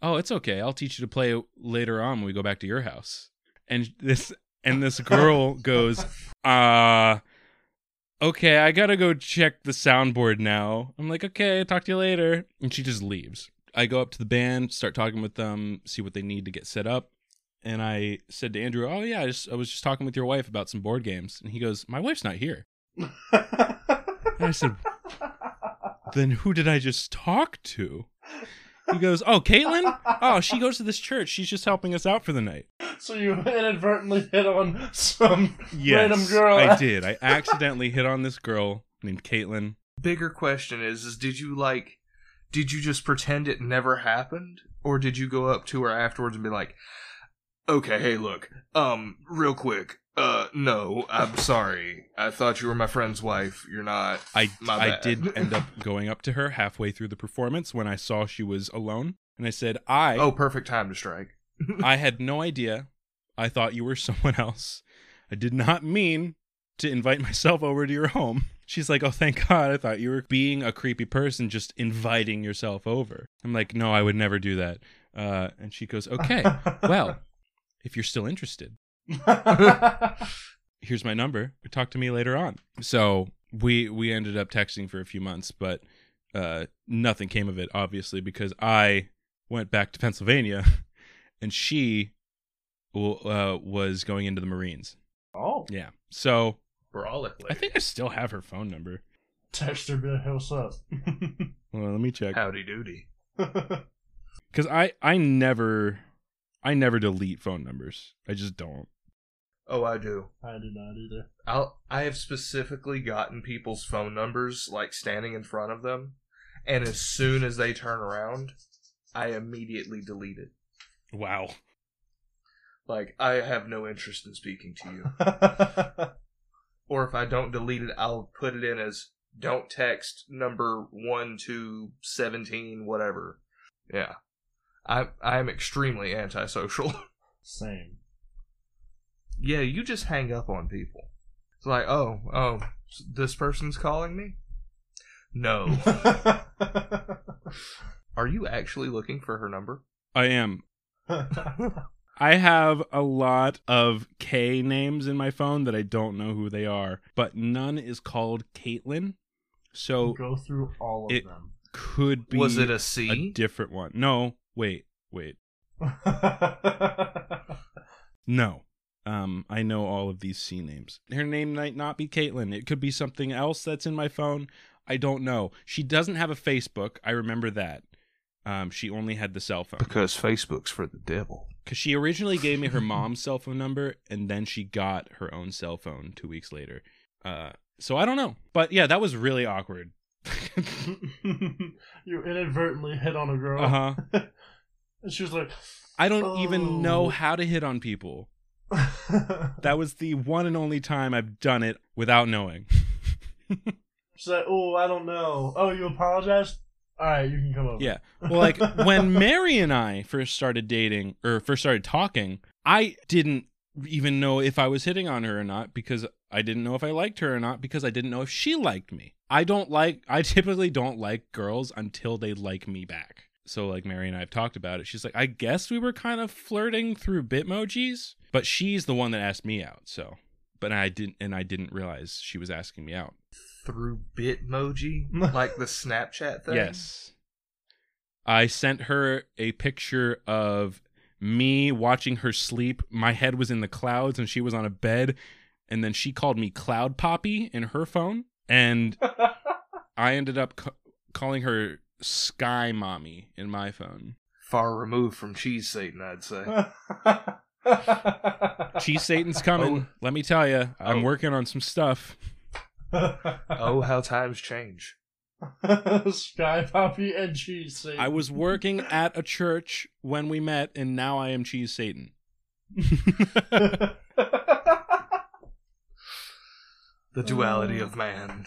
"Oh, it's okay. I'll teach you to play later on when we go back to your house." And this and this girl goes, "Uh, okay, I gotta go check the soundboard now." I'm like, "Okay, talk to you later," and she just leaves. I go up to the band, start talking with them, see what they need to get set up. And I said to Andrew, "Oh yeah, I, just, I was just talking with your wife about some board games." And he goes, "My wife's not here." And I said, "Then who did I just talk to?" He goes, "Oh, Caitlin. Oh, she goes to this church. She's just helping us out for the night." so you inadvertently hit on some random girl. I did. I accidentally hit on this girl named Caitlin. Bigger question is: is did you like? Did you just pretend it never happened, or did you go up to her afterwards and be like, "Okay, hey, look, um, real quick, uh, no, I'm sorry. I thought you were my friend's wife. You're not. I I did end up going up to her halfway through the performance when I saw she was alone, and I said, "I Oh, perfect time to strike. I had no idea. I thought you were someone else. I did not mean to invite myself over to your home." She's like, "Oh, thank God! I thought you were being a creepy person, just inviting yourself over." I'm like, "No, I would never do that." Uh, and she goes, "Okay, well, if you're still interested." here's my number talk to me later on so we we ended up texting for a few months but uh nothing came of it obviously because i went back to pennsylvania and she uh was going into the marines oh, yeah so Brolic i think i still have her phone number text her, be like, "Hey, what's up?" well let me check Howdy doody. because i i never i never delete phone numbers i just don't Oh, I do. I do not either. I'll, I have specifically gotten people's phone numbers like standing in front of them, and as soon as they turn around, I immediately delete it. wow Like I have no interest in speaking to you. Or if I don't delete it, I'll put it in as don't text number one to seventeen, whatever. Yeah, I I am extremely antisocial. Same. yeah, you just hang up on people. It's like, oh, oh, this person's calling me. No, are you actually looking for her number? i am I have a lot of K names in my phone that I don't know who they are, but none is called Caitlin. So Go through all of It- them. could be Was it a C? A different one. No, wait, wait. No. Um, I know all of these C names. Her name might not be Caitlin. It could be something else that's in my phone. I don't know. She doesn't have a Facebook. I remember that. Um, she only had the cell phone. because Facebook's for the devil. Because she originally gave me her mom's cell phone number, and then she got her own cell phone two weeks later. Uh, so I don't know, but yeah, that was really awkward. you inadvertently hit on a girl. uh huh. And she was like, I don't even know Oh. how to hit on people. That was the one and only time I've done it without knowing. She's like, oh, I don't know. Oh, you apologized? All right, you can come over. Yeah. Well, like when Mary and I first started dating or first started talking, I didn't even know if I was hitting on her or not because I didn't know if I liked her or not because I didn't know if she liked me. I don't like I typically don't like girls until they like me back. So like Mary and I have talked about it. She's like, I guess we were kind of flirting through Bitmojis, but she's the one that asked me out. So, but I didn't, and I didn't realize she was asking me out. Through Bitmoji, like the Snapchat thing. Yes. I sent her a picture of me watching her sleep. My head was in the clouds and she was on a bed. And then she called me Cloud Poppy in her phone. And I ended up ca- calling her Sky Mommy in my phone. Far removed from cheese Satan, I'd say. Cheese Satan's coming. Oh. Let me tell you, I'm Oh. working on some stuff. Oh, how times change. Sky Poppy and Cheese Satan. I was working at a church when we met, and now I am Cheese Satan. The duality of man.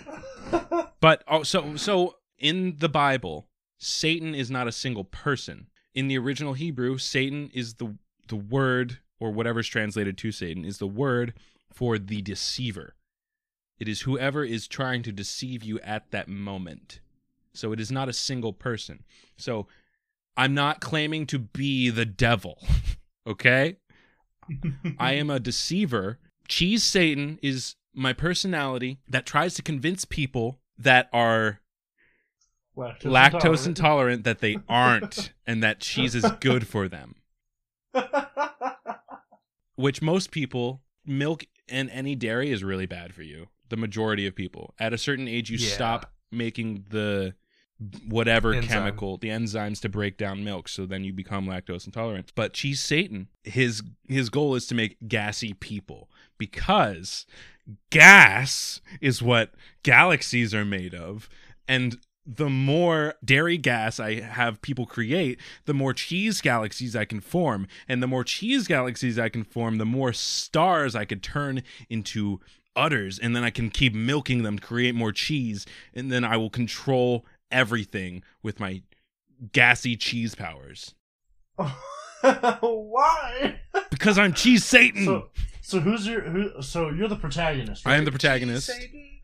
But oh, so so in the Bible, Satan is not a single person. In the original Hebrew, Satan is the the word or whatever's translated to Satan is the word for the deceiver. It is whoever is trying to deceive you at that moment. So it is not a single person. So I'm not claiming to be the devil. Okay? I am a deceiver. Cheese Satan is my personality that tries to convince people that are lactose, lactose intolerant that they aren't and that cheese is good for them. Which most people, milk and any dairy is really bad for you. The majority of people. At a certain age, you Yeah. stop making the whatever Enzyme. chemical, the enzymes to break down milk, so then you become lactose intolerant. But cheese Satan, his his goal is to make gassy people because gas is what galaxies are made of, and the more dairy gas I have people create, the more cheese galaxies I can form. And the more cheese galaxies I can form, the more stars I could turn into udders. And then I can keep milking them to create more cheese. And then I will control everything with my gassy cheese powers. Why? Because I'm Cheese Satan! So, so who's your who? So you're the protagonist. I am the protagonist.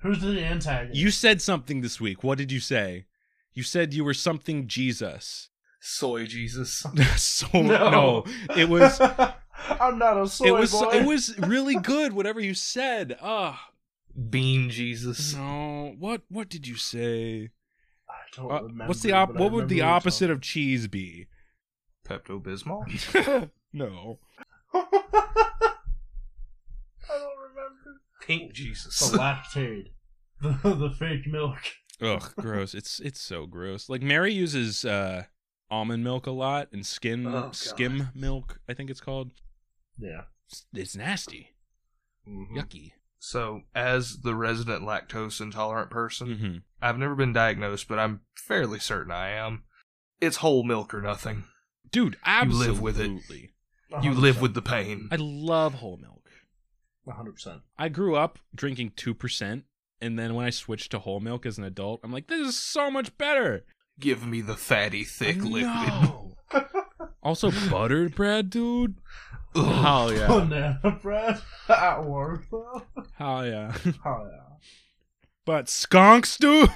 Who's the antagonist? You said something this week. What did you say? You said you were something Jesus. Soy Jesus. so no. it was I'm not a soy it was boy. it was really good whatever you said ah Bean Jesus. no what what did you say I don't Uh, remember. what's the op- what would the remember opposite of cheese be Pepto Bismol. no I don't remember. Pink Jesus. The lactate, the the fake milk. ugh gross it's it's so gross like mary uses uh almond milk a lot and skin Oh, skim milk i think it's called Yeah. it's, it's nasty Mhm. yucky So, as the resident lactose intolerant person, hmm I've never been diagnosed, but I'm fairly certain I am. It's whole milk or nothing. dude absolutely. You live with it. You live with the pain. i love whole milk 100. percent I grew up drinking 2%, and then when I switched to whole milk as an adult, I'm like, this is so much better. Give me the fatty, thick liquid. also, buttered bread, dude. Ugh. Hell yeah. Banana bread at work though. Hell yeah. Oh But skunks, dude?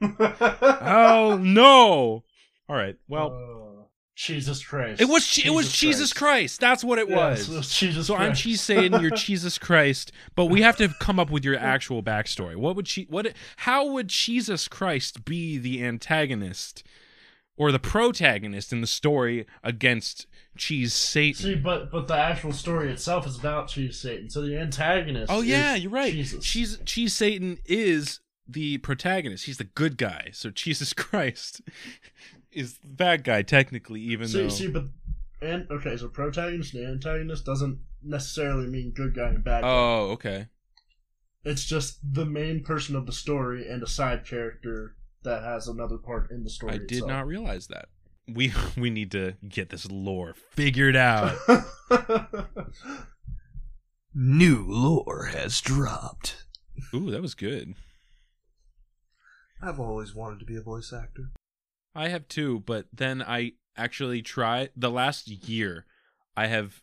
yeah. Hell no. All right. Well, Uh, Jesus Christ. it was it was Jesus Christ. That's what it Yes, was. it was Jesus So I'm Christ. cheese saying you're Jesus Christ, but we have to come up with your actual backstory. What would she? What? How would Jesus Christ be the antagonist or the protagonist in the story against Cheese Satan? See, but but the actual story itself is about cheese Satan. So the antagonist. Oh yeah, is you're right. Jesus. Cheese Cheese Satan is the protagonist. He's the good guy. So Jesus Christ is the bad guy technically, even see, though. see, but and okay, so protagonist and antagonist doesn't necessarily mean good guy and bad guy. oh, okay. It's just the main person of the story and a side character that has another part in the story. I did itself. not realize that. We we need to get this lore figured out. New lore has dropped. Ooh, that was good. I've always wanted to be a voice actor. I have too, but then I actually tried the last year. I have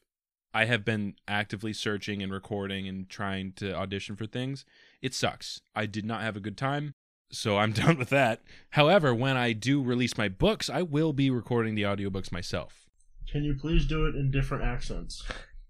I have been actively searching and recording and trying to audition for things. It sucks. I did not have a good time, so I'm done with that. However, when I do release my books, I will be recording the audiobooks myself. Can you please do it in different accents?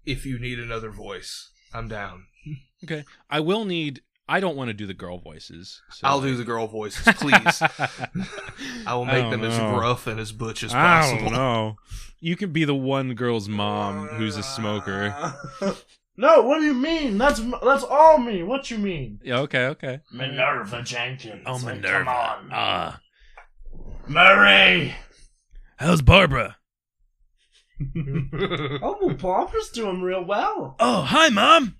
If you need another voice, I'm down. Okay. I will need I don't want to do the girl voices. So I'll do the girl voices, please. I will make I them don't as know. rough and as butch as I possible. don't know. You can be the one girl's mom who's a smoker. No, what do you mean? That's that's all me. What you mean? Yeah, okay, okay. Minerva Jenkins. Oh, like, Minerva. Come on. Ah. Murray. How's Barbara? oh, well, Barbara's doing real well. Oh, hi, mom.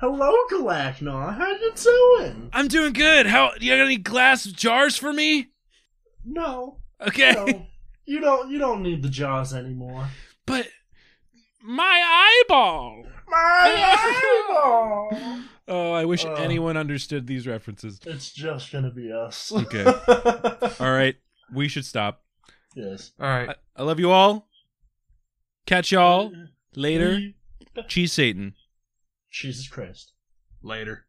Hello, Galachnor. How you doing? I'm doing good. How you got any glass jars for me? No, Okay. no, you don't. You don't need the jars anymore. But my eyeball. My eyeball. Oh, I wish Uh. anyone understood these references. It's just gonna be us. Okay. All right, we should stop. yes. All right. I, I love you all. Catch y'all later. Cheese Satan. Jesus Christ. Later.